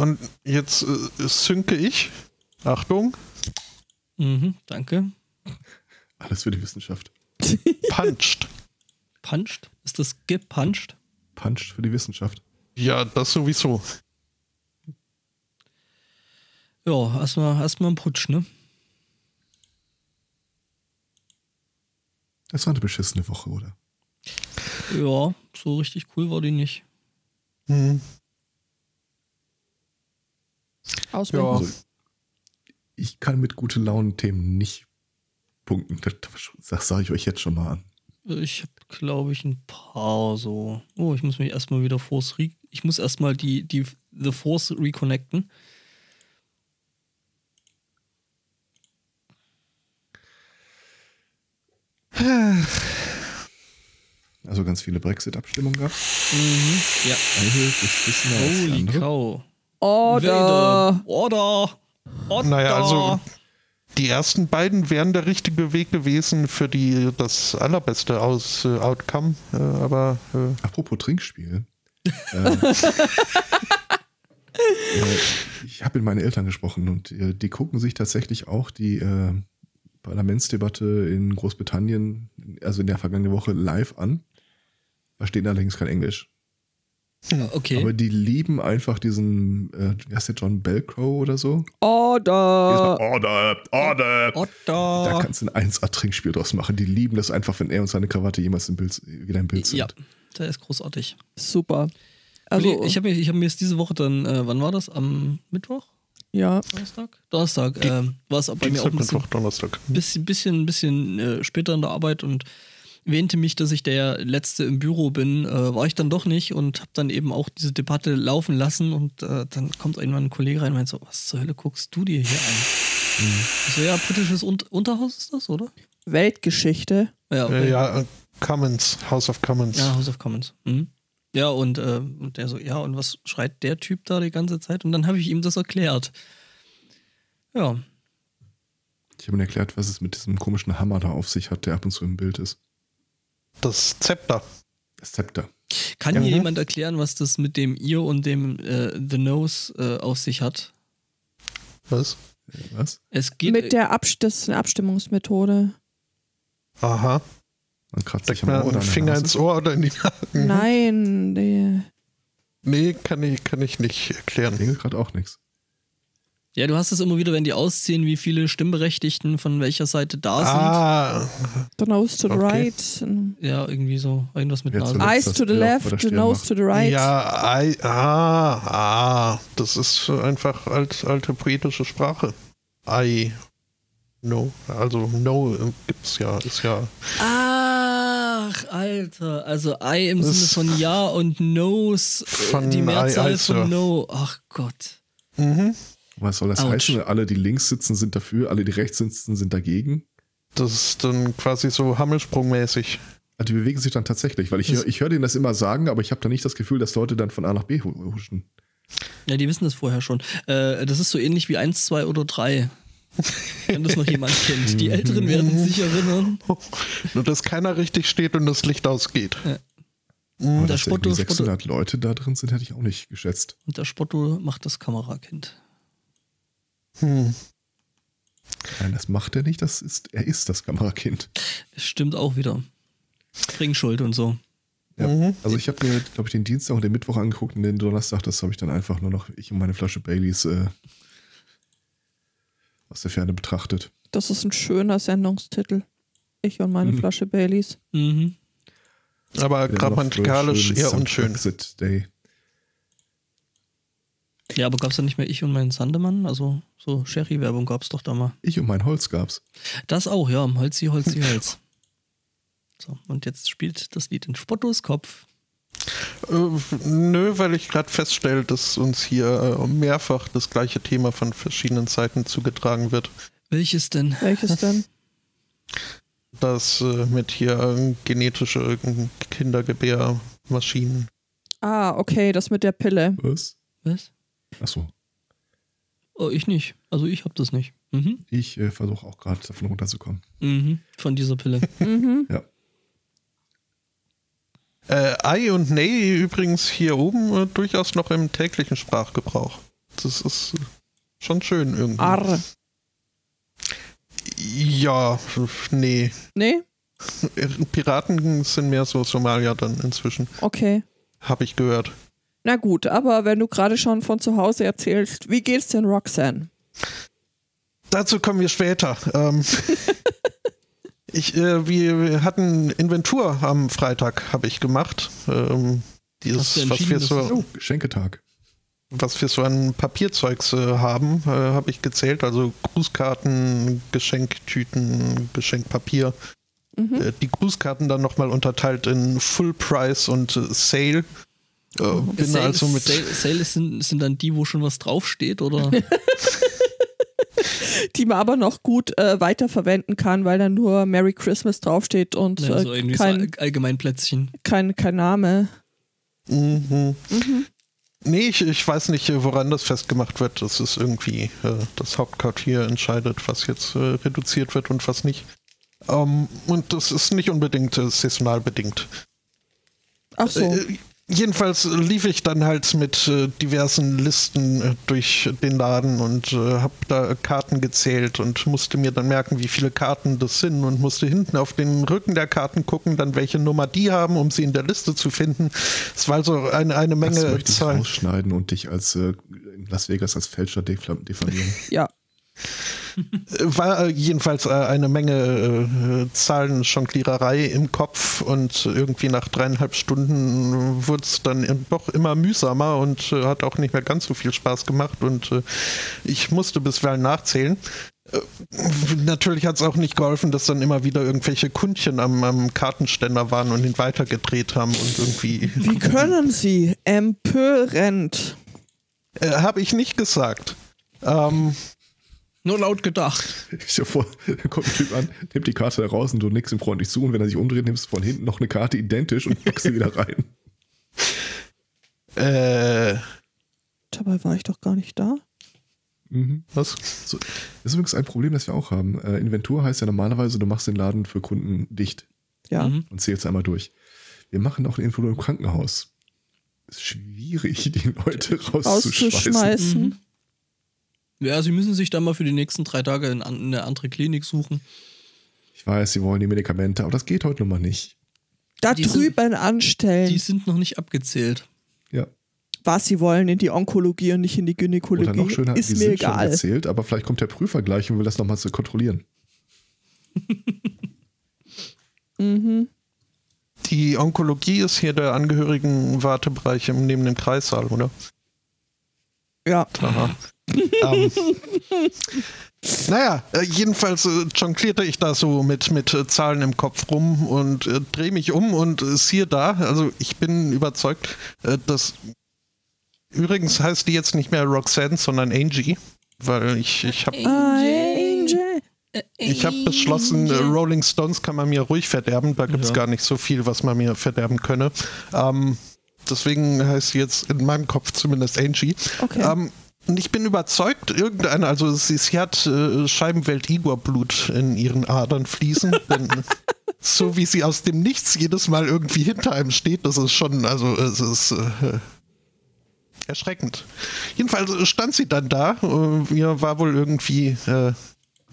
Und jetzt äh, synke ich. Achtung. Mhm, danke. Alles für die Wissenschaft. Punched. Punched? Ist das gepuncht? Punched für die Wissenschaft. Ja, das sowieso. Ja, erstmal erstmal ein Putsch, ne? Das war eine beschissene Woche, oder? Ja, so richtig cool war die nicht. Hm. Auswählen. Ja. Also, ich kann mit gute Launen-Themen nicht punkten. Das, das sage ich euch jetzt schon mal an. Ich habe, glaube ich, ein paar so. Oh, ich muss mich erstmal wieder Force re Ich muss erstmal die, die The Force reconnecten. Also ganz viele Brexit-Abstimmungen gab. Mhm. Ja. Eine beschissener als die Holy andere. cow. Order. Order. Order. Naja, also die ersten beiden wären der richtige Weg gewesen für die das allerbeste aus äh, Outcome, äh, aber äh, Apropos Trinkspiel. äh, äh, ich habe mit meinen Eltern gesprochen und äh, die gucken sich tatsächlich auch die äh, Parlamentsdebatte in Großbritannien, also in der vergangenen Woche, live an. Verstehen allerdings kein Englisch. Okay. Aber die lieben einfach diesen, äh, wie heißt der, John Belcrow oder so? Order. Order, Order. Da Order. kannst du ein 1A-Trinkspiel draus machen. Die lieben das einfach, wenn er und seine Krawatte jemals im Bild, wieder im Bild sind. Ja, der ist großartig. Super. Also, ich habe mir, ich hab mir jetzt diese Woche dann, äh, wann war das? Am Mittwoch? ja. Donnerstag? Donnerstag. Ähm, war es bei mir auch Dienstag, ein bisschen, Mittwoch, Donnerstag. bisschen, bisschen, bisschen äh, später in der Arbeit und wähnte mich, dass ich der Letzte im Büro bin. Äh, war ich dann doch nicht und habe dann eben auch diese Debatte laufen lassen und äh, dann kommt irgendwann ein Kollege rein und meint so, was zur Hölle guckst du dir hier an? Mhm. So, ja, britisches Un Unterhaus ist das, oder? Weltgeschichte. Ja, Äh, ja, äh, Commons, House of Commons. Ja, House of Commons. Mhm. Ja, und, äh, und der so, ja, und was schreit der Typ da die ganze Zeit? Und dann habe ich ihm das erklärt. Ja, Ich habe ihm erklärt, was es mit diesem komischen Hammer da auf sich hat, der ab und zu im Bild ist. Das Zepter. Das Zepter. kann Mhm. mir jemand erklären, was das mit dem Ear und dem äh, The Nose äh, auf sich hat? Was? Äh, Was? Es geht. Mit der Abst das ist eine Abstimmungsmethode. Aha. Man kratzt sich am mir Ohr oder einen Finger ins Ohr oder in die Nacken. Nein, die, Nee, kann ich, kann ich nicht erklären. Klingelt gerade auch nichts. Ja, du hast es immer wieder, wenn die ausziehen, wie viele Stimmberechtigten von welcher Seite da Ah, the nose to the Okay. right. sind. Ja, irgendwie so. Irgendwas mit Nase. Eyes to the left, the nose macht. to the right. ja, I, ah, ah, das ist einfach als alte poetische Sprache. I, no, also no gibt's ja, ist ja, Ach, Alter. Also I im Sinne von Ja und Nose. äh, Von die Mehrzahl Ei, Ei, von Sir. No. Ach Gott. mhm. Was soll das Autsch. heißen? Alle, die links sitzen, sind dafür, alle, die rechts sitzen, sind dagegen. das ist dann quasi so Hammelsprungmäßig. Also die bewegen sich dann tatsächlich, weil ich, Das- höre- ich höre denen das immer sagen, aber ich habe da nicht das Gefühl, dass Leute dann von A nach B hu- huschen. Ja, die wissen das vorher schon. Äh, das ist so ähnlich wie 1, 2 oder 3. Wenn das noch jemand kennt. Die Älteren werden sich erinnern. Nur dass keiner richtig steht und das Licht ausgeht. Aber Der dass da Spotto, irgendwie Spotto, 600 Leute da drin sind, hätte ich auch nicht geschätzt. und der Spotto macht das Kamerakind. Hm. Nein, das macht er nicht, das ist, er ist das Kamerakind. Das stimmt auch wieder. Ringschuld und so. Ja. Mhm. Also ich habe mir, glaube ich, den Dienstag und den Mittwoch angeguckt und den Donnerstag, das habe ich dann einfach nur noch, ich und meine Flasche Baileys äh, aus der Ferne betrachtet. Das ist ein schöner Sendungstitel. Ich und meine Mhm. Flasche Baileys. Mhm. Aber grammatikalisch eher unschön. Brexit Day. Ja, aber gab es da nicht mehr ich und meinen Sandemann? Also so Sherry-Werbung gab es doch da mal. Ich und mein Holz gab's. Das auch, ja. Holzi, Holzi, Holz. So, und jetzt spielt das Lied in Spottos Kopf. Äh, nö, weil ich gerade feststelle, dass uns hier äh, mehrfach das gleiche Thema von verschiedenen Seiten zugetragen wird. Welches denn? Welches denn? Das äh, mit hier äh, genetische äh, Kindergebärmaschinen. Ah, okay, das mit der Pille. Was? Was? Achso. Oh, ich nicht. Also ich hab das nicht. Mhm. Ich äh, versuche auch gerade davon runterzukommen. Mhm. Von dieser Pille. Mhm. Ja. Äh, Ei und Nay übrigens hier oben äh, durchaus noch im täglichen Sprachgebrauch. das ist schon schön irgendwie. Arre. Ja, nee. Nee? Piraten sind mehr so Somalia dann inzwischen, Okay. habe ich gehört. Na gut, aber wenn du gerade schon von zu Hause erzählst, wie geht's denn Roxanne? Dazu kommen wir später. Ähm, ich, äh, wir hatten Inventur am Freitag, habe ich gemacht. Ähm, dieses, was wir so, Oh, Geschenketag. was wir so an Papierzeugs äh, haben, äh, habe ich gezählt. Also Grußkarten, Geschenktüten, Geschenkpapier. Mhm. Äh, die Grußkarten dann nochmal unterteilt in Full Price und äh, Sale. Äh, bin Sale, also mit Sale, Sale sind, sind dann die, wo schon was draufsteht, oder? Die man aber noch gut äh, weiterverwenden kann, weil dann nur Merry Christmas draufsteht und Ja, so äh, so kein, All- Allgemeinplätzchen. kein, kein Name. Mhm. Nee, ich, ich weiß nicht, äh, woran das festgemacht wird. Das ist irgendwie äh, das Hauptquartier entscheidet, was jetzt äh, reduziert wird und was nicht. Ähm, und das ist nicht unbedingt äh, saisonal bedingt. Ach so. Jedenfalls lief ich dann halt mit äh, diversen Listen äh, durch den Laden und äh, habe da Karten gezählt und musste mir dann merken, wie viele Karten das sind und musste hinten auf den Rücken der Karten gucken, dann welche Nummer die haben, um sie in der Liste zu finden. Es war also eine, eine Das Menge möchte ich Zahlen. rausschneiden und dich als äh, in Las Vegas als Fälscher diffamieren. ja. War äh, jedenfalls äh, eine Menge äh, Zahlenjongliererei im Kopf und irgendwie nach dreieinhalb Stunden wurde es dann doch immer mühsamer und äh, hat auch nicht mehr ganz so viel Spaß gemacht und äh, ich musste bisweilen nachzählen. Äh, Natürlich hat es auch nicht geholfen, dass dann immer wieder irgendwelche Kundchen am, am Kartenständer waren und ihn weitergedreht haben und irgendwie. Wie können Sie? Empörend. Äh, Habe ich nicht gesagt. Ähm, Nur laut gedacht. Ich dir vor, da kommt ein Typ an, nimmt die Karte raus und du nickst ihm freundlich zu und wenn er sich umdreht, nimmst du von hinten noch eine Karte identisch und packst sie wieder rein. äh, Dabei war ich doch gar nicht da. Mhm. was? So, das ist übrigens ein Problem, das wir auch haben. Äh, Inventur heißt ja normalerweise, du machst den Laden für Kunden dicht Ja. Mhm. und zählst einmal durch. Wir machen auch eine Inventur im Krankenhaus. Ist schwierig, die Leute rauszuschmeißen. Auszuschmeißen. Mhm. Ja, sie müssen sich dann mal für die nächsten drei Tage in an- eine andere Klinik suchen. Ich weiß, sie wollen die Medikamente, aber das geht heute nun mal nicht. Da Die sind- drüben anstellen. Die sind noch nicht abgezählt. Ja. was sie wollen, in die Onkologie und nicht in die Oder Gynäkologie. noch schöner, ist die mir sind schon egal. erzählt, aber vielleicht kommt der Prüfer gleich und will das nochmal zu kontrollieren. Mhm. Die Onkologie ist hier der Angehörigen-Wartebereich im, neben dem Kreissaal, oder? Ja. Aha. Ähm, naja, äh, jedenfalls äh, jonglierte ich da so mit, mit äh, Zahlen im Kopf rum und äh, drehe mich um und äh, siehe da, also ich bin überzeugt, äh, dass übrigens heißt die jetzt nicht mehr Roxanne, sondern Angie, weil ich, ich habe Angel. ich hab beschlossen, äh, Rolling Stones kann man mir ruhig verderben, da gibt es Ja. gar nicht so viel, was man mir verderben könne. Ähm, deswegen heißt sie jetzt in meinem Kopf zumindest Angie. Okay. Ähm, ich bin überzeugt, irgendeine, also sie, sie hat äh, Scheibenwelt-Igor-Blut in ihren Adern fließen, denn so wie sie aus dem Nichts jedes Mal irgendwie hinter einem steht, das ist schon, also es ist äh, erschreckend. Jedenfalls stand sie dann da, äh, mir war wohl irgendwie äh,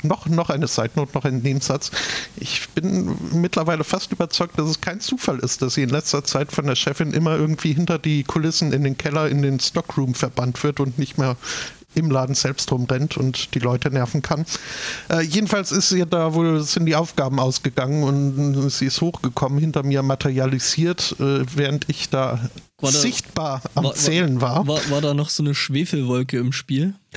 noch, noch eine Side Note, noch ein Nebensatz. Ich bin mittlerweile fast überzeugt, dass es kein Zufall ist, dass sie in letzter Zeit von der Chefin immer irgendwie hinter die Kulissen in den Keller, in den Stockroom verbannt wird und nicht mehr im Laden selbst rumrennt und die Leute nerven kann. Äh, jedenfalls ist ihr da wohl, sind die Aufgaben ausgegangen und sie ist hochgekommen, hinter mir materialisiert, äh, während ich da War da- sichtbar am war- Zählen war. War, war da noch so eine Schwefelwolke im Spiel?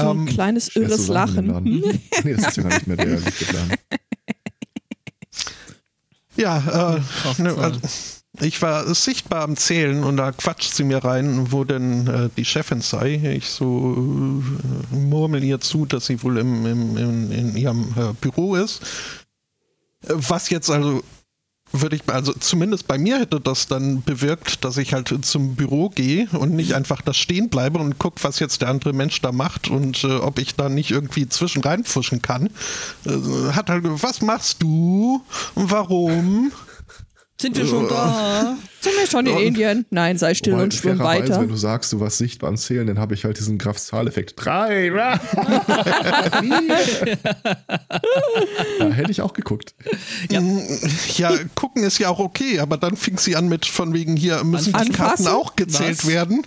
So ein Ähm, kleines irres im Lachen. Nee, das ist ja gar nicht mehr der Plan. Ja, äh, ne, also, ich war sichtbar am Zählen und da quatscht sie mir rein, wo denn äh, die Chefin sei. Ich so äh, murmel ihr zu, dass sie wohl im, im, in, in ihrem äh, Büro ist. Äh, Was jetzt also würde ich, also zumindest bei mir hätte das dann bewirkt, dass ich halt zum Büro gehe und nicht einfach da stehen bleibe und gucke, was jetzt der andere Mensch da macht und äh, ob ich da nicht irgendwie zwischen reinfuschen kann. Äh, hat halt, was machst du und warum? Sind wir schon da? Sind wir schon in Und- Indien? Nein, sei still und schwimm weiter. Wenn du sagst, du warst sichtbar am Zählen, dann habe ich halt diesen Graf-Zahl-Effekt. Drei! da hätte ich auch geguckt. Ja, gucken ist ja auch okay, aber dann fing sie an mit von wegen hier müssen die Anfassen? Karten auch gezählt Was? werden.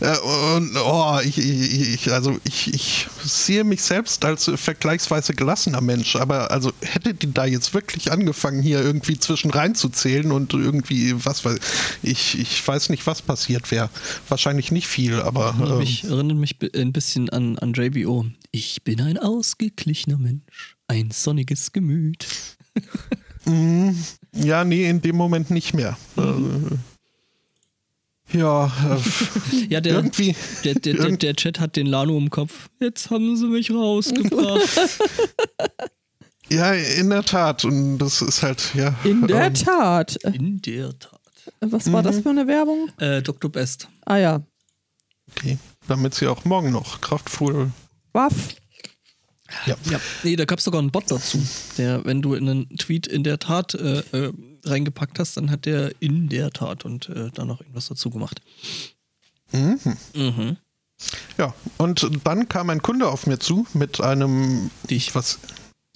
Äh, und oh, ich, ich, ich, also ich, ich sehe mich selbst als vergleichsweise gelassener Mensch, aber also hätte die da jetzt wirklich angefangen, hier irgendwie zwischen reinzuzählen und irgendwie, was ich, ich weiß nicht, was passiert wäre. Wahrscheinlich nicht viel, aber ähm, mich, erinnert mich ein bisschen an, an JBO. Ich bin ein ausgeglichener Mensch, ein sonniges Gemüt. Mm, Ja, nee, in dem Moment nicht mehr. Mhm. Äh, ja, äh, Ja, der, irgendwie. der, der, der, der Chat hat den Lano im Kopf. Jetzt haben sie mich rausgebracht. Ja, in der Tat. Und das ist halt, ja. In der ähm, Tat. In der Tat. Was war das für eine Werbung? Äh, Dr. Best. Ah ja. Okay. Damit sie auch morgen noch kraftvoll. Waff. Ja. Ja, nee, da gab es sogar einen Bot dazu, der, wenn du in einen Tweet in der Tat äh, äh, reingepackt hast, dann hat der in der Tat und äh, dann noch irgendwas dazu gemacht. Mhm. Mhm. Ja, und dann kam ein Kunde auf mir zu mit einem. Dich. Was?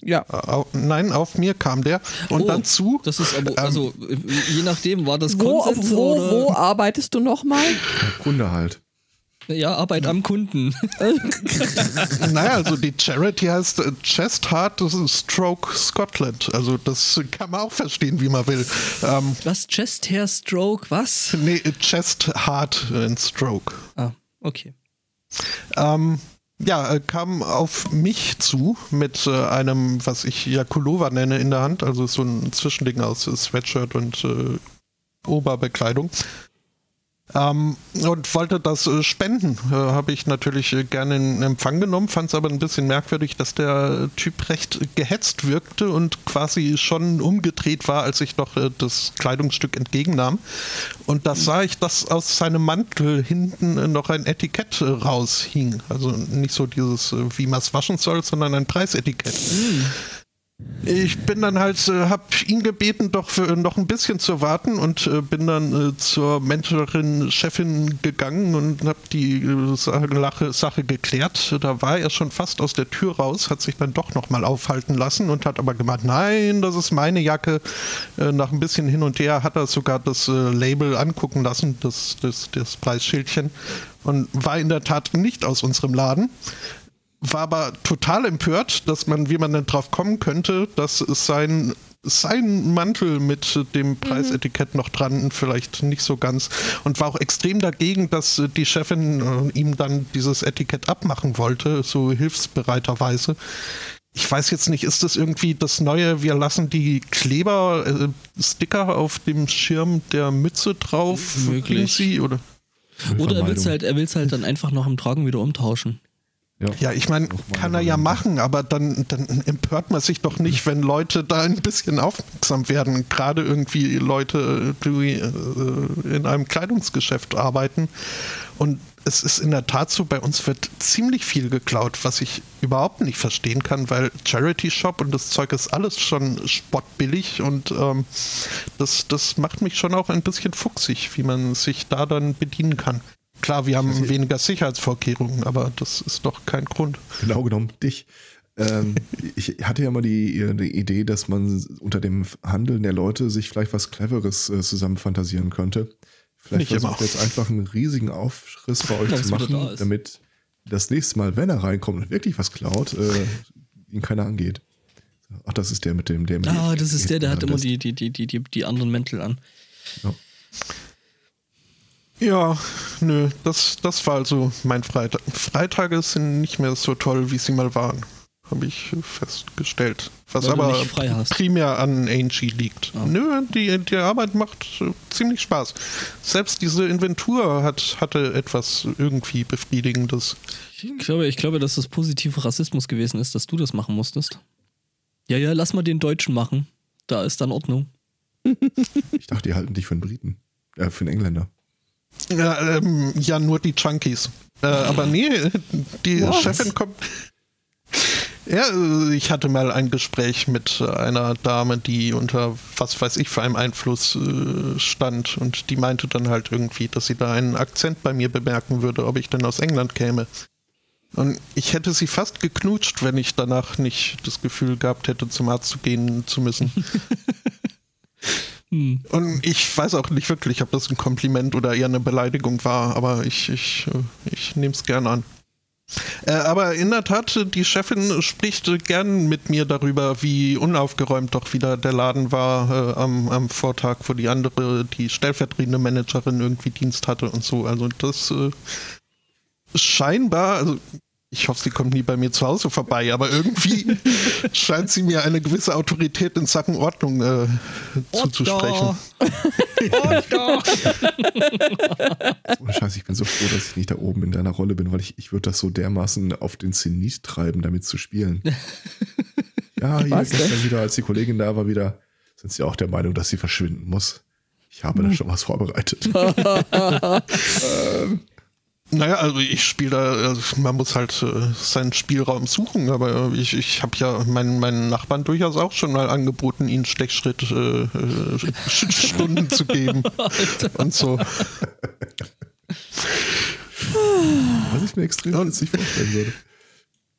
Ja. Au, nein, auf mir kam der. Und Oh, dann zu. Das ist aber, Ähm, also äh, je nachdem, war das Wo, Konsens wo, oder wo arbeitest du nochmal? Kunde halt. ja, Arbeit am Kunden. Naja, also die Charity heißt äh, Chest Heart Stroke Scotland. Also das kann man auch verstehen, wie man will. Ähm, Was? Chest Hair Stroke? Was? nee, Chest Heart and Stroke. Ah, okay. Ähm, ja, äh, kam auf mich zu mit äh, einem, was ich Yakulova nenne, in der Hand. Also so ein Zwischending aus Sweatshirt und äh, Oberbekleidung. Ähm, und wollte das äh, spenden. Äh, Habe ich natürlich äh, gerne in Empfang genommen, fand es aber ein bisschen merkwürdig, dass der Typ recht gehetzt wirkte und quasi schon umgedreht war, als ich noch äh, das Kleidungsstück entgegennahm. Und da sah ich, dass aus seinem Mantel hinten äh, noch ein Etikett äh, raushing. Also nicht so dieses, wie man es waschen soll, sondern ein Preisetikett. Ich bin dann halt, äh, hab ihn gebeten, doch für noch ein bisschen zu warten und äh, bin dann äh, zur Mentorin, Chefin gegangen und hab die Sache, Sache geklärt. Da war er schon fast aus der Tür raus, hat sich dann doch nochmal aufhalten lassen und hat aber gemeint, nein, das ist meine Jacke. Nach ein bisschen hin und her hat er sogar das Label angucken lassen, das, das, das Preisschildchen und war in der Tat nicht aus unserem Laden war aber total empört, dass man, wie man denn drauf kommen könnte, dass sein sein Mantel mit dem Preisetikett noch dran, vielleicht nicht so ganz. Und war auch extrem dagegen, dass die Chefin äh, ihm dann dieses Etikett abmachen wollte, so hilfsbereiterweise. Ich weiß jetzt nicht, ist das irgendwie das Neue, wir lassen die Kleber, äh, Sticker auf dem Schirm der Mütze drauf, Möglich. Sie, oder? Oder er will es halt, er will's halt dann einfach nach dem Tragen wieder umtauschen. Ja, ich meine, kann er ja machen, aber dann, dann empört man sich doch nicht, wenn Leute da ein bisschen aufmerksam werden. Gerade irgendwie Leute, die äh, in einem Kleidungsgeschäft arbeiten. Und es ist in der Tat so, bei uns wird ziemlich viel geklaut, was ich überhaupt nicht verstehen kann, weil Charity Shop und das Zeug ist alles schon spottbillig und ähm, das, das macht mich schon auch ein bisschen fuchsig, wie man sich da dann bedienen kann. Klar, wir haben weniger Sicherheitsvorkehrungen, aber das ist doch kein Grund. Genau genommen dich. Ähm, ich hatte ja mal die, die Idee, dass man unter dem Handeln der Leute sich vielleicht was Cleveres äh, zusammen fantasieren könnte. Vielleicht Nicht versucht jetzt einfach einen riesigen Aufriss bei euch zu machen, da damit das nächste Mal, wenn er reinkommt und wirklich was klaut, äh, ihn keiner angeht. Ach, das ist der mit dem, der mit Ah, das ist der, der hat immer die, die, die, die, die anderen Mäntel an. Ja. Ja, nö, das, das war also mein Freitag. Freitage sind nicht mehr so toll, wie sie mal waren. Habe ich festgestellt. Was Weil du aber nicht frei hast. primär an Angie liegt. Ah. Nö, die, die Arbeit macht äh, ziemlich Spaß. Selbst diese Inventur hat, hatte etwas irgendwie Befriedigendes. Ich glaube, ich glaube, dass das positive Rassismus gewesen ist, dass du das machen musstest. Ja, ja, lass mal den Deutschen machen. Da ist dann Ordnung. Ich dachte, die halten dich für einen Briten. Äh, für einen Engländer. Ja, ähm, ja nur die Junkies. Äh, aber nee, die Was? Chefin kommt. Ja, äh, ich hatte mal ein Gespräch mit einer Dame, die unter was weiß ich für einem Einfluss äh, stand und die meinte dann halt irgendwie, dass sie da einen Akzent bei mir bemerken würde, ob ich denn aus England käme. Und ich hätte sie fast geknutscht, wenn ich danach nicht das Gefühl gehabt hätte, zum Arzt zu gehen zu müssen. Hm. Und ich weiß auch nicht wirklich, ob das ein Kompliment oder eher eine Beleidigung war, aber ich, ich, äh, ich nehme es gern an. Äh, aber in der Tat, die Chefin spricht gern mit mir darüber, wie unaufgeräumt doch wieder der Laden war äh, am, am, Vortag, wo die andere, die stellvertretende Managerin irgendwie Dienst hatte und so. Also das äh, scheinbar, also ich hoffe, sie kommt nie bei mir zu Hause vorbei, aber irgendwie scheint sie mir eine gewisse Autorität in Sachen Ordnung äh, zuzusprechen. oh, Scheiße, ich bin so froh, dass ich nicht da oben in deiner Rolle bin, weil ich, ich würde das so dermaßen auf den Zenit treiben, damit zu spielen. Ja, hier gestern wieder, als die Kollegin da war, wieder sind sie auch der Meinung, dass sie verschwinden muss. Ich habe da hm. schon was vorbereitet. ähm. Naja, also ich spiele da, also man muss halt äh, seinen Spielraum suchen, aber ich, ich habe ja meinen, meinen Nachbarn durchaus auch schon mal angeboten, ihnen Stechschritt äh, äh, Stunden zu geben und so. Was ich mir extrem witzig vorstellen würde.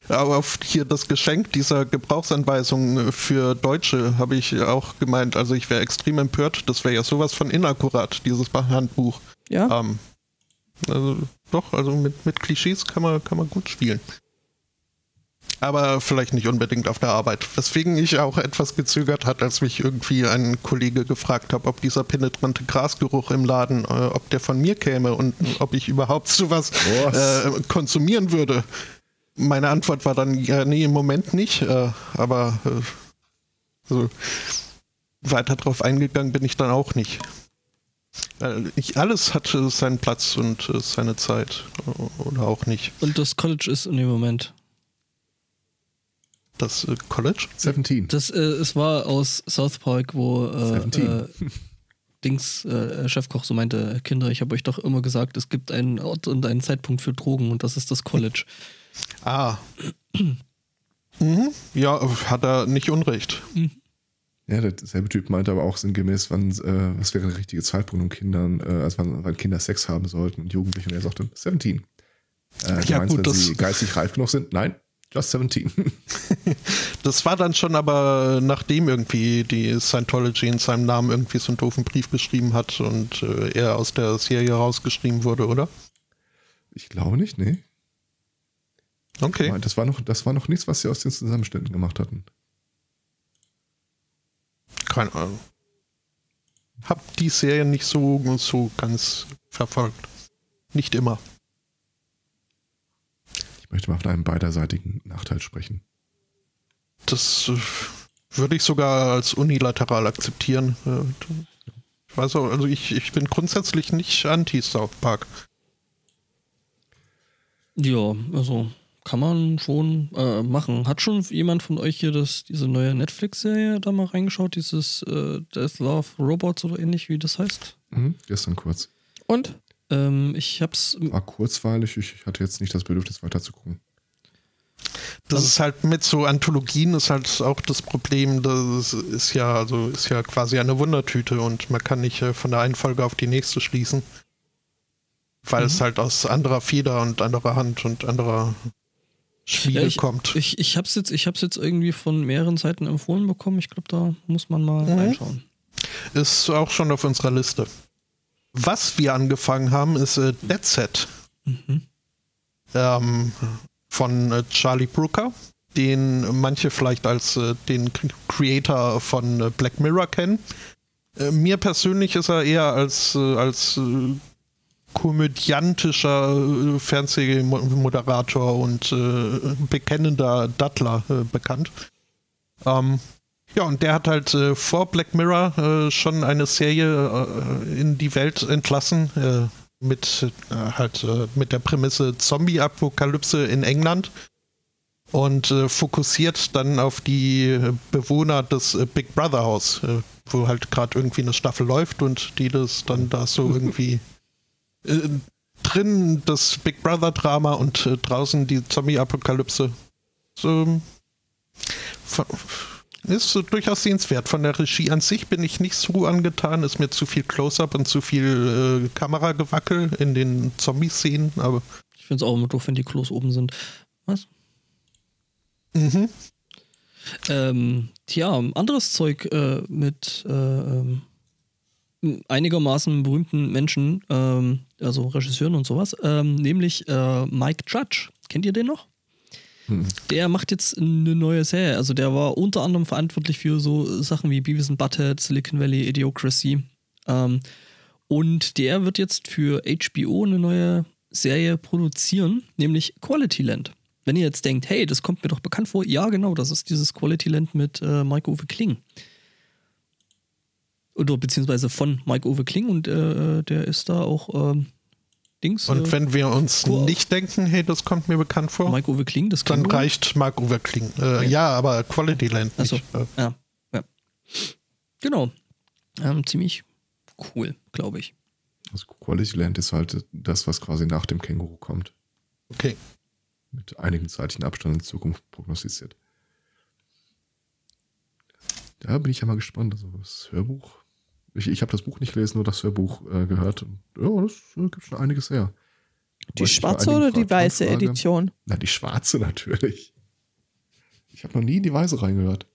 Aber auf hier das Geschenk dieser Gebrauchsanweisung für Deutsche habe ich auch gemeint. Also ich wäre extrem empört. Das wäre ja sowas von inakkurat, dieses Handbuch. Ja. Ähm, also doch, also mit, mit Klischees kann man, kann man gut spielen. Aber vielleicht nicht unbedingt auf der Arbeit. Weswegen ich auch etwas gezögert hat, als mich irgendwie ein Kollege gefragt hat, ob dieser penetrante Grasgeruch im Laden, äh, ob der von mir käme und ob ich überhaupt sowas äh, konsumieren würde. Meine Antwort war dann, ja, nee, im Moment nicht, äh, aber äh, so weiter drauf eingegangen bin ich dann auch nicht. Ich, alles hat seinen Platz und äh, seine Zeit. Oder auch nicht. Und das College ist in dem Moment. Das äh, College? 17. Das, äh, es war aus South Park, wo äh, äh Dings, äh, Chefkoch so meinte, Kinder, ich habe euch doch immer gesagt, es gibt einen Ort und einen Zeitpunkt für Drogen und das ist das College. Ah. mhm. Ja, hat er nicht Unrecht. Mhm. Ja, derselbe Typ meinte aber auch sinngemäß, wann, äh, was wäre der richtige Zeitpunkt, um Kindern, äh, also wann, wann, Kinder Sex haben sollten und Jugendliche. Und er sagte 17. Äh, ja, meinst, gut, wenn sie geistig reif genug sind? Nein, just 17. das war dann schon aber, nachdem irgendwie die Scientology in seinem Namen irgendwie so einen doofen Brief geschrieben hat und äh, er aus der Serie rausgeschrieben wurde, oder? Ich glaube nicht, nee. Okay. Das war noch, das war noch nichts, was sie aus den Zusammenständen gemacht hatten. Keine Ahnung. Hab die Serie nicht so, so ganz verfolgt. Nicht immer. Ich möchte mal von einem beiderseitigen Nachteil sprechen. Das äh, würde ich sogar als unilateral akzeptieren. Äh, ich weiß auch, also ich, ich bin grundsätzlich nicht anti-South Park. Ja, also kann man schon äh, machen. Hat schon jemand von euch hier das, diese neue Netflix-Serie da mal reingeschaut? Dieses äh, Death Love Robots oder ähnlich, wie das heißt? Mhm, gestern kurz. Und? Ähm, ich hab's. War kurzweilig, ich hatte jetzt nicht das Bedürfnis weiter zu gucken. Das ist halt mit so Anthologien ist halt auch das Problem, das ist ja, also ist ja quasi eine Wundertüte und man kann nicht äh, von der einen Folge auf die nächste schließen. Weil mhm. es halt aus anderer Feder und anderer Hand und anderer Spiel ja, ich, kommt. Ich, ich habe es jetzt, jetzt irgendwie von mehreren Seiten empfohlen bekommen. Ich glaube, da muss man mal mhm. reinschauen. Ist auch schon auf unserer Liste. Was wir angefangen haben, ist äh, Dead Set. Mhm. Ähm, von äh, Charlie Brooker, den manche vielleicht als äh, den Creator von äh, Black Mirror kennen. Äh, mir persönlich ist er eher als, äh, als komödiantischer äh, Fernsehmoderator und äh, bekennender Dattler äh, bekannt. Ähm, ja, und der hat halt äh, vor Black Mirror äh, schon eine Serie äh, in die Welt entlassen mit halt mit der Prämisse Zombie-Apokalypse in England und fokussiert dann auf die Bewohner des Big Brother Haus, wo halt gerade irgendwie eine Staffel läuft und die das dann da so irgendwie äh, drin das Big Brother Drama und äh, draußen die Zombie-Apokalypse. So Von, ist so durchaus sehenswert. Von der Regie an sich bin ich nicht so angetan. Ist mir zu viel Close-Up und zu viel äh, Kameragewackel in den Zombie-Szenen, aber. Ich finde es auch immer doof, wenn die Klos oben sind. Was? Mhm. Ähm, tja, anderes Zeug äh, mit äh, ähm, einigermaßen berühmten Menschen, ähm, also Regisseuren und sowas, ähm, nämlich äh, Mike Judge. Kennt ihr den noch? Hm. Der macht jetzt eine neue Serie. Also der war unter anderem verantwortlich für so Sachen wie Beavis and Butthead, Silicon Valley, Idiocracy. Ähm, und der wird jetzt für HBO eine neue Serie produzieren, nämlich Quality Land. Wenn ihr jetzt denkt, hey, das kommt mir doch bekannt vor, ja genau, das ist dieses Quality Land mit äh, Mike Uwe Kling. Oder beziehungsweise von Mike Uwe Kling und äh, der ist da auch ähm, Dings. Und äh, wenn wir uns Co- nicht denken, hey, das kommt mir bekannt vor, Mike Uwe Kling, das dann wir. reicht Mark Overkling. Äh, ja, aber Quality Land nicht. Äh, ja, ja. Genau. Ähm, ziemlich cool, glaube ich. Also Quality Land ist halt das, was quasi nach dem Känguru kommt. okay. Mit einigen zeitlichen Abstand in Zukunft prognostiziert. Da bin ich ja mal gespannt. Also das Hörbuch. Ich, ich habe das Buch nicht gelesen, nur das Hörbuch äh, gehört. Und, ja, das äh, gibt schon einiges her. Die bei schwarze oder die weiße frage- Edition? Na, die schwarze natürlich. Ich habe noch nie in die weiße reingehört.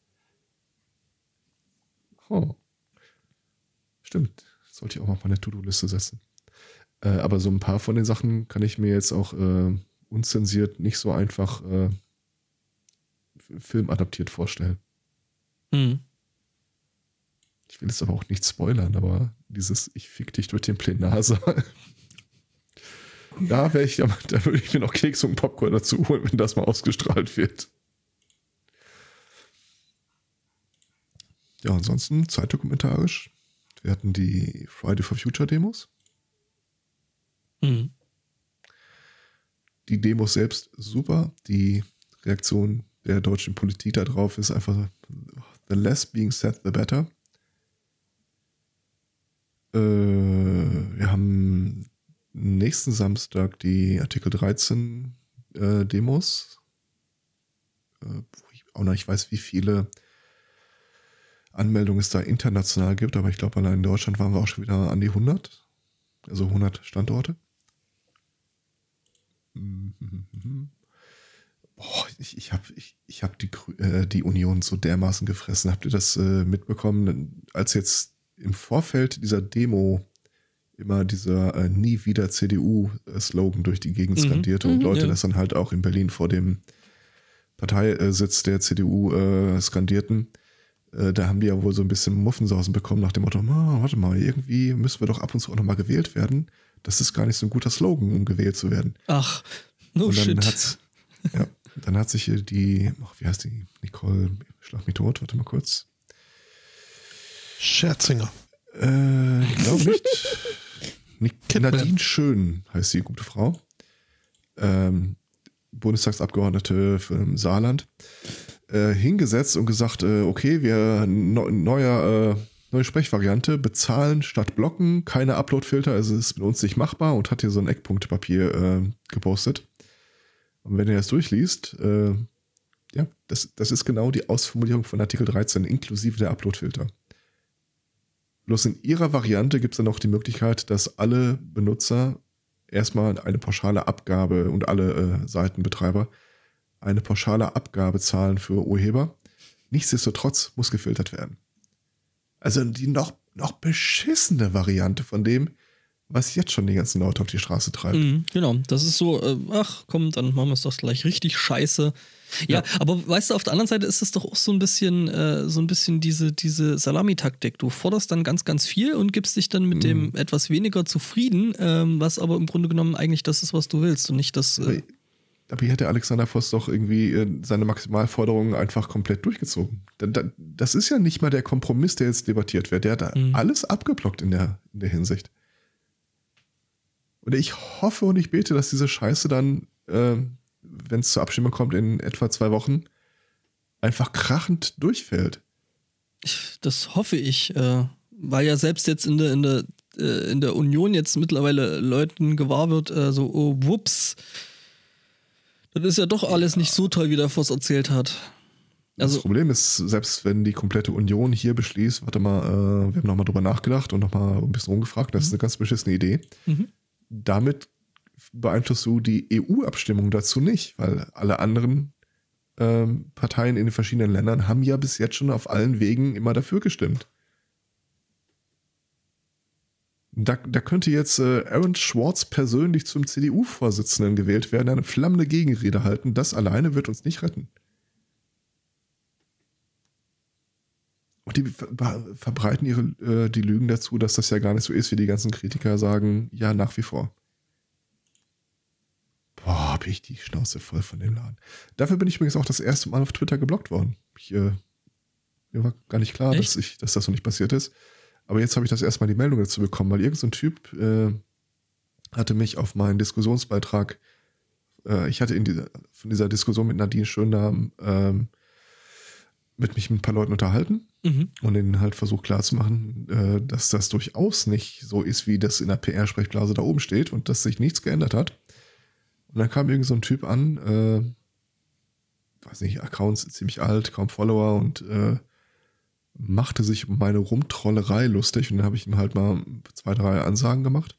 Oh. Stimmt. Sollte ich auch mal auf meine To-Do-Liste setzen. Äh, aber so ein paar von den Sachen kann ich mir jetzt auch äh, unzensiert nicht so einfach äh, filmadaptiert vorstellen. Hm. Ich will jetzt aber auch nicht spoilern, aber dieses Ich fick dich durch den Plenarsaal. da wäre ich, ja- da würde ich mir noch Keks und Popcorn dazu holen, wenn das mal ausgestrahlt wird. Ja, ansonsten zeitdokumentarisch. Wir hatten die Friday for Future Demos. Hm. Die Demos selbst super. Die Reaktion der deutschen Politik darauf ist einfach the less being said, the better. Äh, wir haben nächsten Samstag die Artikel 13 äh, Demos. Äh, ich auch noch nicht weiß, wie viele Anmeldungen es da international gibt, aber ich glaube, allein in Deutschland waren wir auch schon wieder an die 100. Also 100 Standorte. Boah, ich, ich habe ich, ich hab die, äh, die Union so dermaßen gefressen. Habt ihr das äh, mitbekommen, als jetzt im Vorfeld dieser Demo immer dieser äh, Nie wieder CDU-Slogan durch die Gegend Mhm. skandierte und Mhm, Leute ja. das dann halt auch in Berlin vor dem Parteisitz der CDU äh, skandierten? Äh, da haben die ja wohl so ein bisschen Muffensausen bekommen nach dem Motto, "Ah, warte mal, irgendwie müssen wir doch ab und zu auch nochmal gewählt werden. Das ist gar nicht so ein guter Slogan, um gewählt zu werden. Ach, no und dann shit. hat's, ja, dann hat sich hier die, ach, wie heißt die, Nicole, schlag mich tot, warte mal kurz. Scherzinger. Äh, ich glaube nicht. Nic- Kidman. Nadine Schön heißt die gute Frau. Ähm, Bundestagsabgeordnete für Saarland. Äh, hingesetzt und gesagt, äh, okay, wir neu- neuer, äh, neue Sprechvariante, bezahlen statt blocken, keine Uploadfilter, also ist mit uns nicht machbar und hat hier so ein Eckpunktepapier äh, gepostet. Und wenn ihr das durchliest, äh, ja, das, das ist genau die Ausformulierung von Artikel 13 inklusive der Uploadfilter. Bloß in ihrer Variante gibt es dann auch die Möglichkeit, dass alle Benutzer erstmal eine pauschale Abgabe und alle äh, Seitenbetreiber eine pauschale Abgabe zahlen für Urheber. Nichtsdestotrotz muss gefiltert werden. Also die noch, noch beschissene Variante von dem, was jetzt schon die ganzen Leute auf die Straße treibt. Mhm, genau, das ist so, äh, ach komm, dann machen wir es doch gleich richtig scheiße. Ja, aber weißt du, auf der anderen Seite ist es doch auch so ein bisschen, äh, so ein bisschen diese, diese Salamitaktik. Du forderst dann ganz, ganz viel und gibst dich dann mit dem etwas weniger zufrieden, ähm, was aber im Grunde genommen eigentlich das ist, was du willst und nicht das. Aber, Äh, aber hier hat der Alexander Voss doch irgendwie äh, seine Maximalforderungen einfach komplett durchgezogen. Da- da- Das ist ja nicht mal der Kompromiss, der jetzt debattiert wird. Der hat Mhm. alles abgeblockt in der, in der Hinsicht. Und ich hoffe und ich bete, dass diese Scheiße dann, äh, wenn es zur Abstimmung kommt, in etwa zwei Wochen, einfach krachend durchfällt. das hoffe ich, äh, weil ja selbst jetzt in der, in der, äh, in der Union jetzt mittlerweile Leuten gewahr wird, äh, so, oh, whoops. Das ist ja doch alles nicht so toll, wie der Voss erzählt hat. Das Also- Problem ist, selbst wenn die komplette Union hier beschließt, warte mal, äh, wir haben nochmal drüber nachgedacht und nochmal ein bisschen rumgefragt, das ist eine ganz beschissene Idee. Mhm. Damit beeinflusst du die EU-Abstimmung dazu nicht, weil alle anderen ähm, Parteien in den verschiedenen Ländern haben ja bis jetzt schon auf allen Wegen immer dafür gestimmt. Da, da könnte jetzt äh, Aaron Schwartz persönlich zum CDU-Vorsitzenden gewählt werden, eine flammende Gegenrede halten. Das alleine wird uns nicht retten. Und die ver verbreiten ihre, äh, die Lügen dazu, dass das ja gar nicht so ist, wie die ganzen Kritiker sagen, ja, nach wie vor. Boah, hab ich die Schnauze voll von dem Laden. Dafür bin ich übrigens auch das erste Mal auf Twitter geblockt worden. Ich, äh, mir war gar nicht klar, Echt? dass, ich, dass das noch nicht passiert ist. Aber jetzt habe ich das erstmal die Meldung dazu bekommen, weil irgendein so Typ äh, hatte mich auf meinen Diskussionsbeitrag, äh, ich hatte in dieser, von dieser Diskussion mit Nadine Schöndarm ähm, mit mich mit ein paar Leuten unterhalten Mhm. und ihnen halt versucht klarzumachen, äh, dass das durchaus nicht so ist, wie das in der PR-Sprechblase da oben steht und dass sich nichts geändert hat. Und dann kam irgend so ein Typ an, äh, weiß nicht, Accounts ziemlich alt, kaum Follower und äh, machte sich um meine Rumtrollerei lustig und dann habe ich ihm halt mal zwei, drei Ansagen gemacht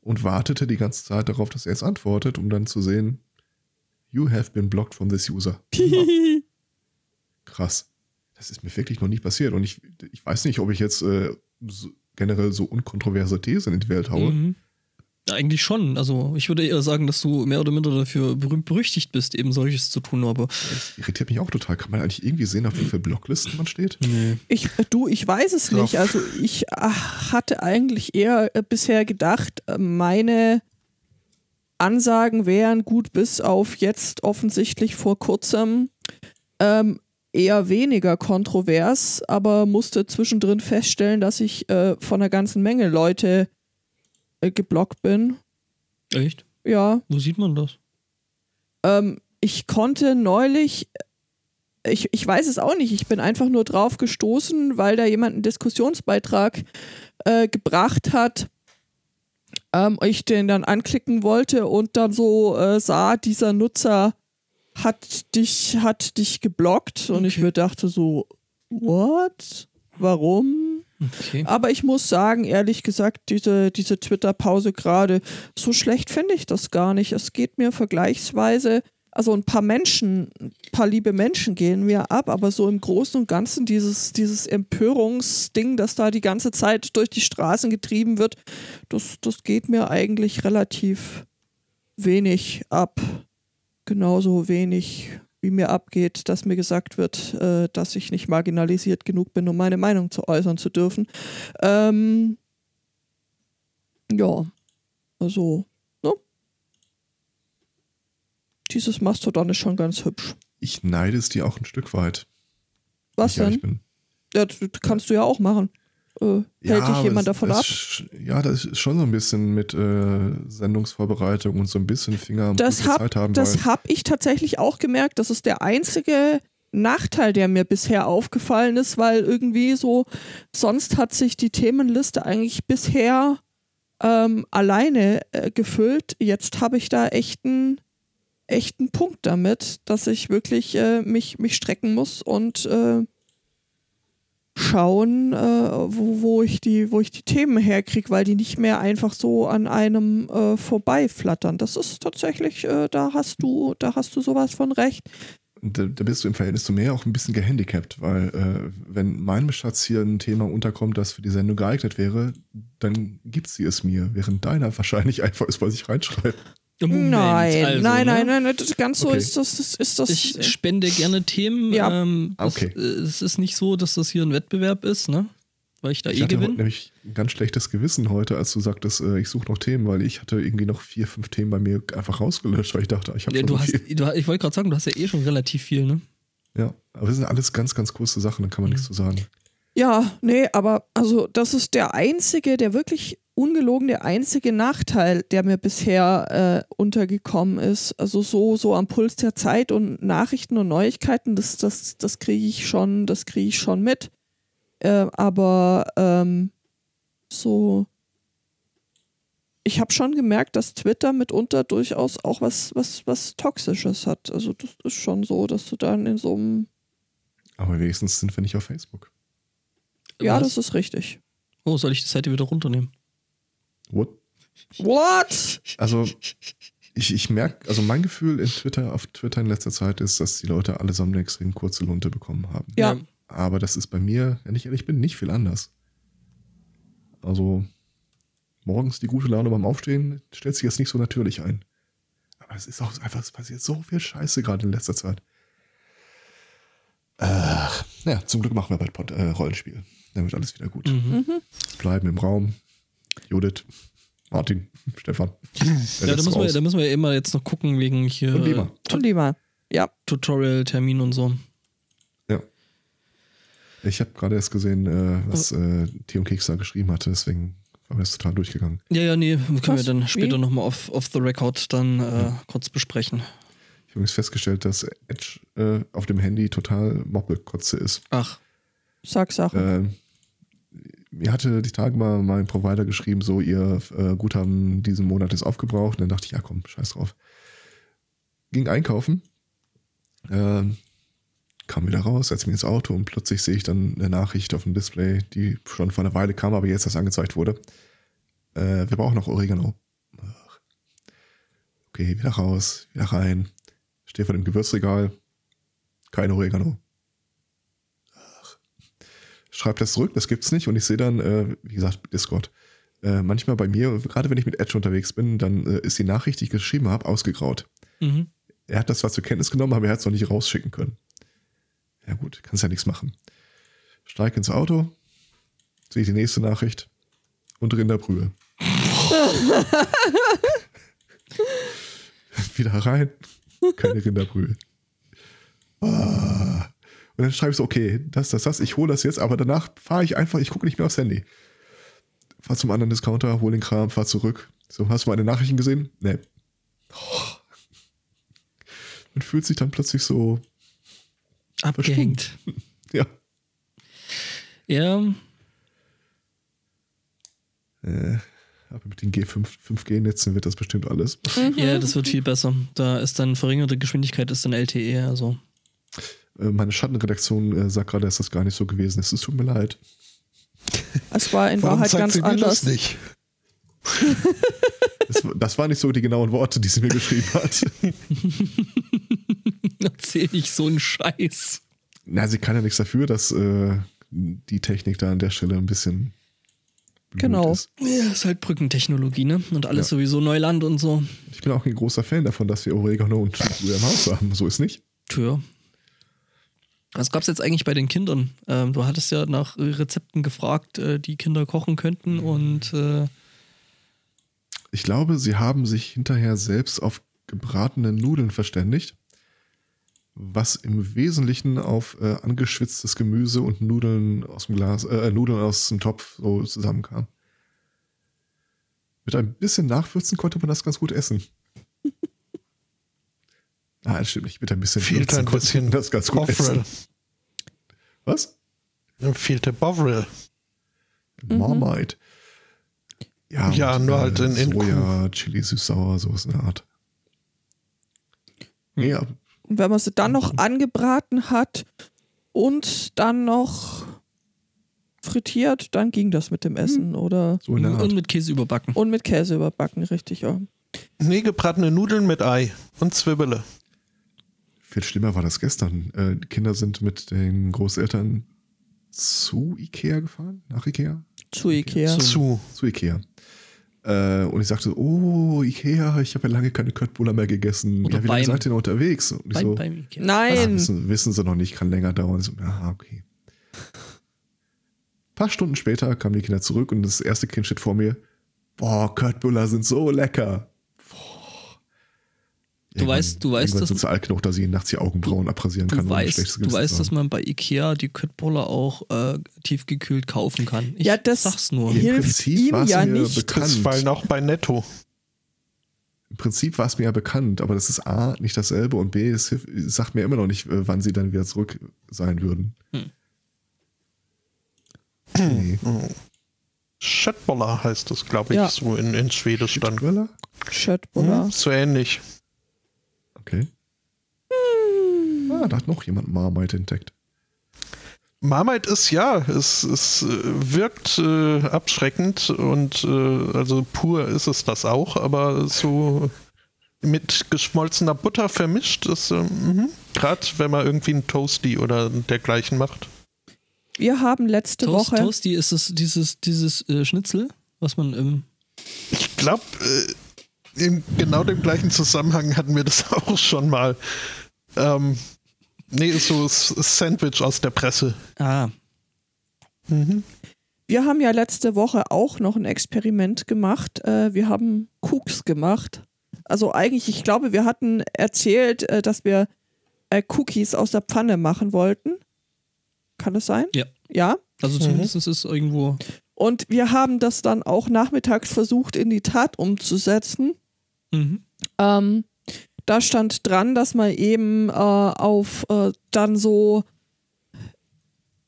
und wartete die ganze Zeit darauf, dass er jetzt antwortet, um dann zu sehen, you have been blocked from this user. Krass. Das ist mir wirklich noch nie passiert. Und ich, ich weiß nicht, ob ich jetzt äh, so, generell so unkontroverse Thesen in die Welt haue. Mhm. Ja, eigentlich schon. Also ich würde eher sagen, dass du mehr oder minder dafür berühmt berüchtigt bist, eben solches zu tun, aber Das irritiert mich auch total. Kann man eigentlich irgendwie sehen, auf wie viele Blocklisten man steht? nee. Ich, du, ich weiß es Drauf. nicht. Also ich ach, hatte eigentlich eher äh, bisher gedacht, äh, meine Ansagen wären gut bis auf jetzt offensichtlich vor kurzem ähm, eher weniger kontrovers, aber musste zwischendrin feststellen, dass ich äh, von einer ganzen Menge Leute äh, geblockt bin. Echt? Ja, Wo sieht man das? ähm, ich konnte neulich, ich, ich weiß es auch nicht, ich bin einfach nur drauf gestoßen, weil da jemand einen Diskussionsbeitrag äh, gebracht hat. Ähm, ich den dann anklicken wollte und dann so äh, sah, dieser Nutzer hat dich, hat dich geblockt und ich Okay. mir dachte so, what? Warum? Okay. Aber ich muss sagen, ehrlich gesagt, diese, diese Twitter-Pause gerade, so schlecht finde ich das gar nicht. Es geht mir vergleichsweise, also ein paar Menschen, ein paar liebe Menschen gehen mir ab, aber so im Großen und Ganzen dieses, dieses Empörungsding, das da die ganze Zeit durch die Straßen getrieben wird, das, das geht mir eigentlich relativ wenig ab. Genauso wenig, wie mir abgeht, dass mir gesagt wird, äh, dass ich nicht marginalisiert genug bin, um meine Meinung zu äußern zu dürfen. Ähm, ja, also, ne? Dieses Mastodon ist schon ganz hübsch. Ich neide es dir auch ein Stück weit. Was denn? bin. Ja, das kannst du ja auch machen. Äh, hält dich jemand davon ab? Ja, das ist schon so ein bisschen mit äh, Sendungsvorbereitung und so ein bisschen Finger am Das hab, Zeit haben. das habe ich tatsächlich auch gemerkt. Das ist der einzige Nachteil, der mir bisher aufgefallen ist, weil irgendwie so, sonst hat sich die Themenliste eigentlich bisher ähm, alleine äh, gefüllt. Jetzt habe ich da echt einen echten Punkt damit, dass ich wirklich äh, mich, mich strecken muss und äh, schauen, äh, wo, wo, ich die, wo ich die Themen herkriege, weil die nicht mehr einfach so an einem äh, vorbeiflattern. Das ist tatsächlich, äh, da hast du, da hast du sowas von recht. da, da bist du im Verhältnis zu mir auch ein bisschen gehandicapt, weil äh, wenn meinem Schatz hier ein Thema unterkommt, das für die Sendung geeignet wäre, dann gibt sie es mir, während deiner wahrscheinlich einfach ist, weil ich reinschreibe. Moment, nein, also, nein, ne? nein, nein, nein, das, ganz so Okay. ist das, das ist das. Ich spende gerne Themen. Ja. Ähm, das, Okay. äh, Es ist nicht so, dass das hier ein Wettbewerb ist, ne? Weil ich da Ich eh hatte heute gewinne. nämlich ein ganz schlechtes Gewissen heute, als du sagtest, äh, ich suche noch Themen, weil ich hatte irgendwie noch vier, fünf Themen bei mir einfach rausgelöscht, weil ich dachte, ich habe Ja, schon du so hast, viel. du, ich wollte gerade sagen, du hast ja eh schon relativ viel, ne? Ja, aber das sind alles ganz, ganz kurze Sachen, da kann man Mhm. nichts zu sagen. Ja, nee, aber also das ist der einzige, der wirklich ungelogen der einzige Nachteil, der mir bisher äh, untergekommen ist. Also so, so am Puls der Zeit und Nachrichten und Neuigkeiten, das, das, das kriege ich schon, das kriege ich schon mit. Äh, aber ähm, so, ich habe schon gemerkt, dass Twitter mitunter durchaus auch was, was, was Toxisches hat. Also das ist schon so, dass du dann in so einem Aber wenigstens sind wir nicht auf Facebook. Ja, Was? das ist richtig. Oh, soll ich die Seite wieder runternehmen? What? What? Also, ich, ich merke, also mein Gefühl in Twitter, auf Twitter in letzter Zeit ist, dass die Leute allesamt eine extrem kurze Lunte bekommen haben. Ja. Aber das ist bei mir, wenn ich ehrlich bin, nicht viel anders. Also, morgens die gute Laune beim Aufstehen stellt sich jetzt nicht so natürlich ein. Aber es ist auch einfach, es passiert so viel Scheiße gerade in letzter Zeit. Äh, ja, zum Glück machen wir bald Pod, äh, Rollenspiel. Dann wird alles wieder gut. Mhm. Bleiben im Raum. Judith, Martin, Stefan. Ja, da müssen, wir, da müssen wir immer jetzt noch gucken wegen hier Und Lima. Und mal. Ja. Tutorial-Termin und so. Ja. Ich habe gerade erst gesehen, äh, was äh, Theo und Keks da geschrieben hatte, deswegen war mir das total durchgegangen. Ja, ja, nee, können wir Was? dann später nochmal off, off the record dann äh, kurz besprechen. Ich habe übrigens festgestellt, dass Edge äh, auf dem Handy total Moppelkotze ist. Ach, Sag Sachen. Äh, mir hatte die Tage mal mein Provider geschrieben, so ihr äh, Guthaben diesen Monat ist aufgebraucht. Und dann dachte ich, ja komm, scheiß drauf. Ging einkaufen, äh, kam wieder raus, setze mich ins Auto und plötzlich sehe ich dann eine Nachricht auf dem Display, die schon vor einer Weile kam, aber jetzt erst angezeigt wurde. Äh, wir brauchen noch Oregano. Okay, wieder raus, wieder rein. Stehe vor dem Gewürzregal. Kein Oregano schreibt das zurück, das gibt's nicht und ich sehe dann, äh, wie gesagt, Discord. Äh, manchmal bei mir, gerade wenn ich mit Edge unterwegs bin, dann äh, ist die Nachricht, die ich geschrieben habe, ausgegraut. mhm. Er hat das zwar zur Kenntnis genommen, aber er hat es noch nicht rausschicken können. Ja gut, kannst ja nichts machen. Steig ins Auto, sehe die nächste Nachricht und Rinderbrühe. Wieder rein, keine Rinderbrühe. Ah. Und dann schreibe ich so, okay, das, das, das, ich hole das jetzt, aber danach fahre ich einfach, ich gucke nicht mehr aufs Handy. Fahr zum anderen Discounter, hol den Kram, fahr zurück. So, hast du meine Nachrichten gesehen? Nee. Oh. Man fühlt sich dann plötzlich so, abgehängt. ja, Ja, äh, aber mit den G5, 5G-Netzen wird das bestimmt alles. ja, das wird viel besser. Da ist dann verringerte Geschwindigkeit, ist dann LTE, also. Äh, meine Schattenredaktion äh, sagt gerade, dass das gar nicht so gewesen ist. Es tut mir leid. Es war in Warum Wahrheit ganz sie mir anders. das nicht? Das, das waren nicht so die genauen Worte, die sie mir geschrieben hat. Erzähl nicht so einen Scheiß. Na, sie kann ja nichts dafür, dass äh, die Technik da an der Stelle ein bisschen Genau. ist. Ja, ist halt Brückentechnologie, ne? Und alles Ja. sowieso Neuland und so. Ich bin auch ein großer Fan davon, dass wir Oregano und Brühe im Haus haben. So ist nicht. Tja. Was gab's jetzt eigentlich bei den Kindern? Ähm, du hattest ja nach Rezepten gefragt, äh, die Kinder kochen könnten und äh, Ich glaube, sie haben sich hinterher selbst auf gebratene Nudeln verständigt, was im Wesentlichen auf äh, angeschwitztes Gemüse und Nudeln aus dem Glas, äh, Nudeln aus dem Topf so zusammenkam. Mit ein bisschen Nachwürzen konnte man das ganz gut essen. Ah, das stimmt nicht. Mit ein bisschen Fehlt ein bisschen das ganz gut Bovril. essen. Was? Fehlte Bovril. Marmite. Ja, Ja, und, nur halt in- in Soja, Chili, süß-sauer, sowas in der Art. Nee, aber Und wenn man sie dann noch angebraten hat und dann noch frittiert, dann ging das mit dem Essen oder so in der Art. und mit Käse überbacken. und mit Käse überbacken, richtig, ja. Nee, gebratene Nudeln mit Ei und Zwiebele. Viel schlimmer war das gestern. Äh, die Kinder sind mit den Großeltern zu Ikea gefahren, nach Ikea, Zu Ikea. Zu- Zu. zu Ikea. Äh, und ich sagte, oh, Ikea, ich habe ja lange keine Köttbullar mehr gegessen. Oder ja, wie lange seid ihr denn unterwegs? Und ich Beim, so, beim Ikea. "Ah, Nein! wissen, wissen sie noch nicht, kann länger dauern. So, aha, okay. Ein paar Stunden später kamen die Kinder zurück und das erste Kind steht vor mir. Boah, Köttbullar sind so lecker. Du weißt- du weißt, dass- Sozialknoch, dass ich nachts die Augenbrauen abrasieren Du kann. weißt, du weißt, dass man bei Ikea die Köttbullar auch äh, tiefgekühlt kaufen kann. Ich Ja, das- sag's nur. Im hilft Prinzip ihm ja mir nicht. bekannt. Das fallen auch bei Netto. Im Prinzip war es mir ja bekannt, aber das ist A, nicht dasselbe und B, es sagt mir immer noch nicht, äh, wann sie dann wieder zurück sein würden. Hm. Nee. Schöttboller heißt das, glaube ich, Ja. so in, in Schwedisch dann. Köttbullar? Schöttbuller. Hm, so ähnlich. Okay. Ah, da hat noch jemand Marmite entdeckt. Marmite ist ja, es, es äh, wirkt äh, abschreckend und äh, also pur ist es das auch, aber so mit geschmolzener Butter vermischt ist, äh, gerade wenn man irgendwie ein Toasty oder dergleichen macht. Wir haben letzte Toast, Woche. Toasty ist es dieses, dieses äh, Schnitzel, was man im. Ich glaube, äh, in genau dem gleichen Zusammenhang hatten wir das auch schon mal. Ähm, nee, ist so S- Sandwich aus der Presse. Ah, Wir haben ja letzte Woche auch noch ein Experiment gemacht. Äh, wir haben Cooks gemacht. Also eigentlich, ich glaube, wir hatten erzählt, äh, dass wir äh, Cookies aus der Pfanne machen wollten. Kann das sein? Ja. Ja. also zumindest ist es irgendwo. Und wir haben das dann auch nachmittags versucht in die Tat umzusetzen. Mhm. Ähm, da stand dran, dass man eben äh, auf äh, dann so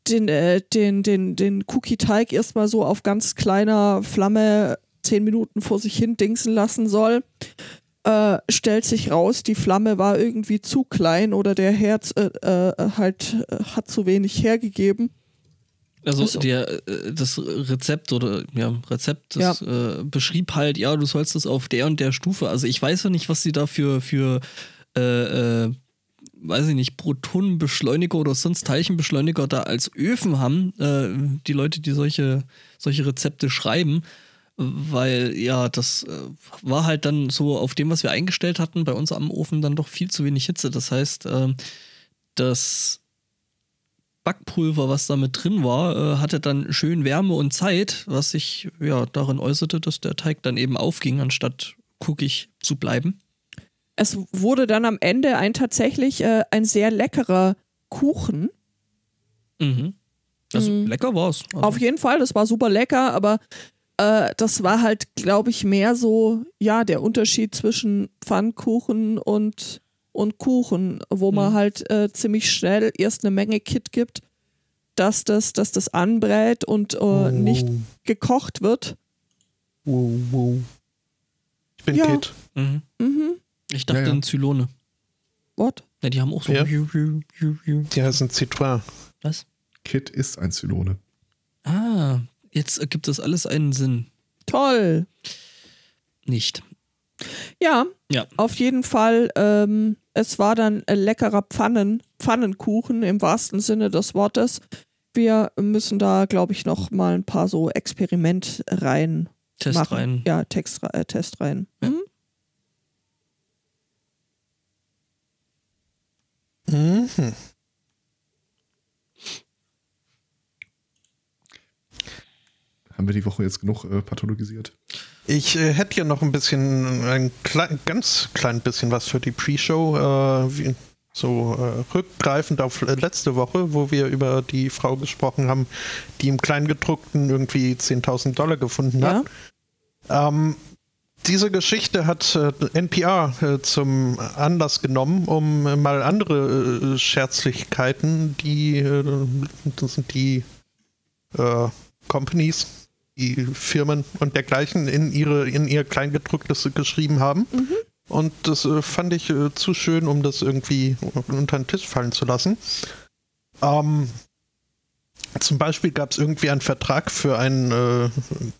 den, äh, den, den, den Cookie-Teig erstmal so auf ganz kleiner Flamme zehn Minuten vor sich hin dingsen lassen soll. Äh, stellt sich raus, die Flamme war irgendwie zu klein oder der Herd äh, äh, halt äh, hat zu wenig hergegeben. Also so. der, äh, das Rezept oder ja, Rezept, das äh, beschrieb halt, ja, du sollst das auf der und der Stufe. Also ich weiß ja nicht, was sie da für, für äh, äh, weiß ich nicht, Protonenbeschleuniger oder sonst Teilchenbeschleuniger da als Öfen haben, äh, die Leute, die solche, solche Rezepte schreiben. Weil ja, das äh, war halt dann so auf dem, was wir eingestellt hatten, bei uns am Ofen dann doch viel zu wenig Hitze. Das heißt, ähm, das Backpulver, was da mit drin war, äh, hatte dann schön Wärme und Zeit, was sich ja darin äußerte, dass der Teig dann eben aufging, anstatt guckig zu bleiben. Es wurde dann am Ende ein tatsächlich äh, ein sehr leckerer Kuchen. Mhm. Also Mhm. lecker war's. Also, Auf jeden Fall, das war super lecker, aber äh, das war halt, glaube ich, mehr so, ja, der Unterschied zwischen Pfannkuchen und, und Kuchen, wo man Mhm. halt äh, ziemlich schnell erst eine Menge Kit gibt, dass das, dass das anbrät und äh, nicht gekocht wird. Wow, wow. Ich bin Ja. Kid. Mhm. Mhm. Ich dachte Ja, ja. in Zylone. What? Ja, die haben auch so. Ja. Ju, ju, ju, ju. Die heißen Citroën. Was? Kit ist ein Zylone. Ah, jetzt ergibt das alles einen Sinn. Toll. Nicht. Ja, Ja. auf jeden Fall. Ähm, es war dann ein leckerer Pfannen, Pfannenkuchen im wahrsten Sinne des Wortes. Wir müssen da, glaube ich, noch mal ein paar so Experiment rein Test machen. rein. Ja, Text, äh, Test rein. Mhm. Mhm. Haben wir die Woche jetzt genug äh, pathologisiert? Ich äh, hätte hier noch ein bisschen, ein klein, ganz klein bisschen was für die Pre-Show. Äh, wie, so äh, rückgreifend auf äh, letzte Woche, wo wir über die Frau gesprochen haben, die im Kleingedruckten irgendwie 10.000 Dollar gefunden Ja. hat. Ähm, diese Geschichte hat äh, NPR äh, zum Anlass genommen, um mal andere Scherzlichkeiten, die, das sind die Companies, die Firmen und dergleichen in ihre in ihr Kleingedrucktes geschrieben haben. Und das äh, fand ich äh, zu schön, um das irgendwie unter den Tisch fallen zu lassen. Ähm, zum Beispiel gab es irgendwie einen Vertrag für ein äh,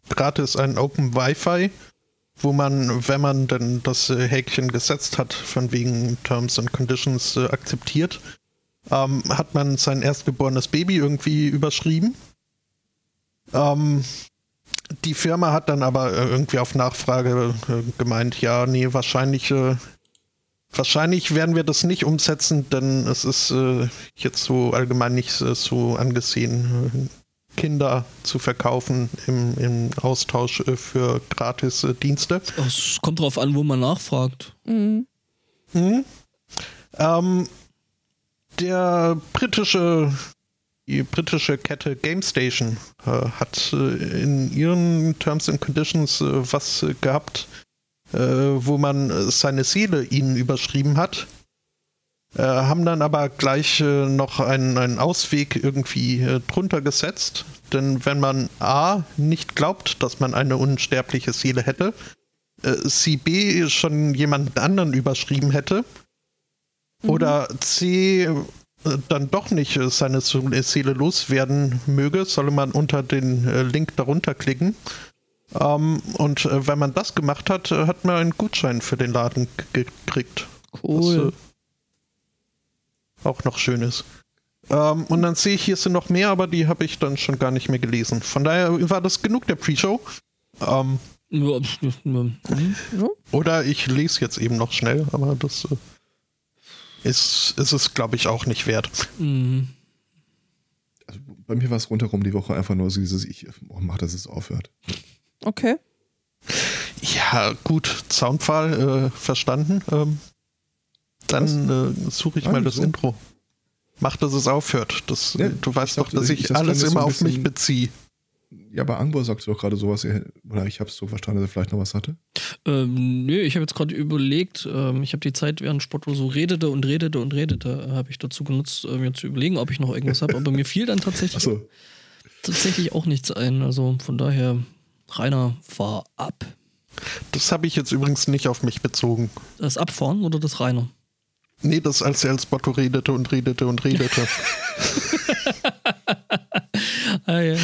gratis ein Open Wi-Fi, wo man, wenn man dann das äh, Häkchen gesetzt hat, von wegen Terms and Conditions akzeptiert, ähm, hat man sein erstgeborenes Baby irgendwie überschrieben. Ähm, die Firma hat dann aber äh, irgendwie auf Nachfrage äh, gemeint, ja, nee, wahrscheinlich, äh, wahrscheinlich werden wir das nicht umsetzen, denn es ist jetzt so allgemein nicht so angesehen, Kinder zu verkaufen im, im Austausch für gratis Dienste. Es kommt drauf an, wo man nachfragt. Mhm. Mhm. Ähm, der britische, die britische Kette GameStation äh, hat äh, in ihren Terms and Conditions äh, was gehabt, äh, wo man seine Seele ihnen überschrieben hat. Äh, haben dann aber gleich äh, noch einen, einen Ausweg irgendwie drunter gesetzt. Denn wenn man A nicht glaubt, dass man eine unsterbliche Seele hätte, sie B schon jemanden anderen überschrieben hätte, oder C dann doch nicht äh, seine Seele loswerden möge, solle man unter den äh, Link darunter klicken. Ähm, und äh, wenn man das gemacht hat, äh, hat man einen Gutschein für den Laden gekriegt. Cool. Was, äh, auch noch schön ist. Ähm, und dann sehe ich, hier sind noch mehr, aber die habe ich dann schon gar nicht mehr gelesen. Von daher war das genug der Pre-Show. Ähm, hm. oder ich lese jetzt eben noch schnell, aber das äh, ist, ist es, glaube ich, auch nicht wert. Mhm. Also bei mir war es rundherum die Woche einfach nur so dieses, ich oh, mach, dass es aufhört. Okay. Ja, gut, Soundfall äh, verstanden. Ähm, dann äh, suche ich Ah, mal das so. Intro. Mach, dass es aufhört. Das, Ja, du weißt doch, dachte, dass ich- ich das alles so immer ein auf mich beziehe. Ja, bei Angbor sagst du doch gerade sowas, er- oder ich habe es so verstanden, dass er vielleicht noch was hatte. Ähm, nö, ich habe jetzt gerade überlegt, ähm, ich habe die Zeit, während Spotto so redete und redete und redete, äh, habe ich dazu genutzt, äh, mir zu überlegen, ob ich noch irgendwas habe. Aber mir fiel dann tatsächlich, Achso, tatsächlich auch nichts ein. Also von daher, Rainer, fahr ab. Das habe ich jetzt übrigens nicht auf mich bezogen. Das Abfahren oder das Rainer? Nee, das als er als Botto redete und redete und redete. Ah, ja.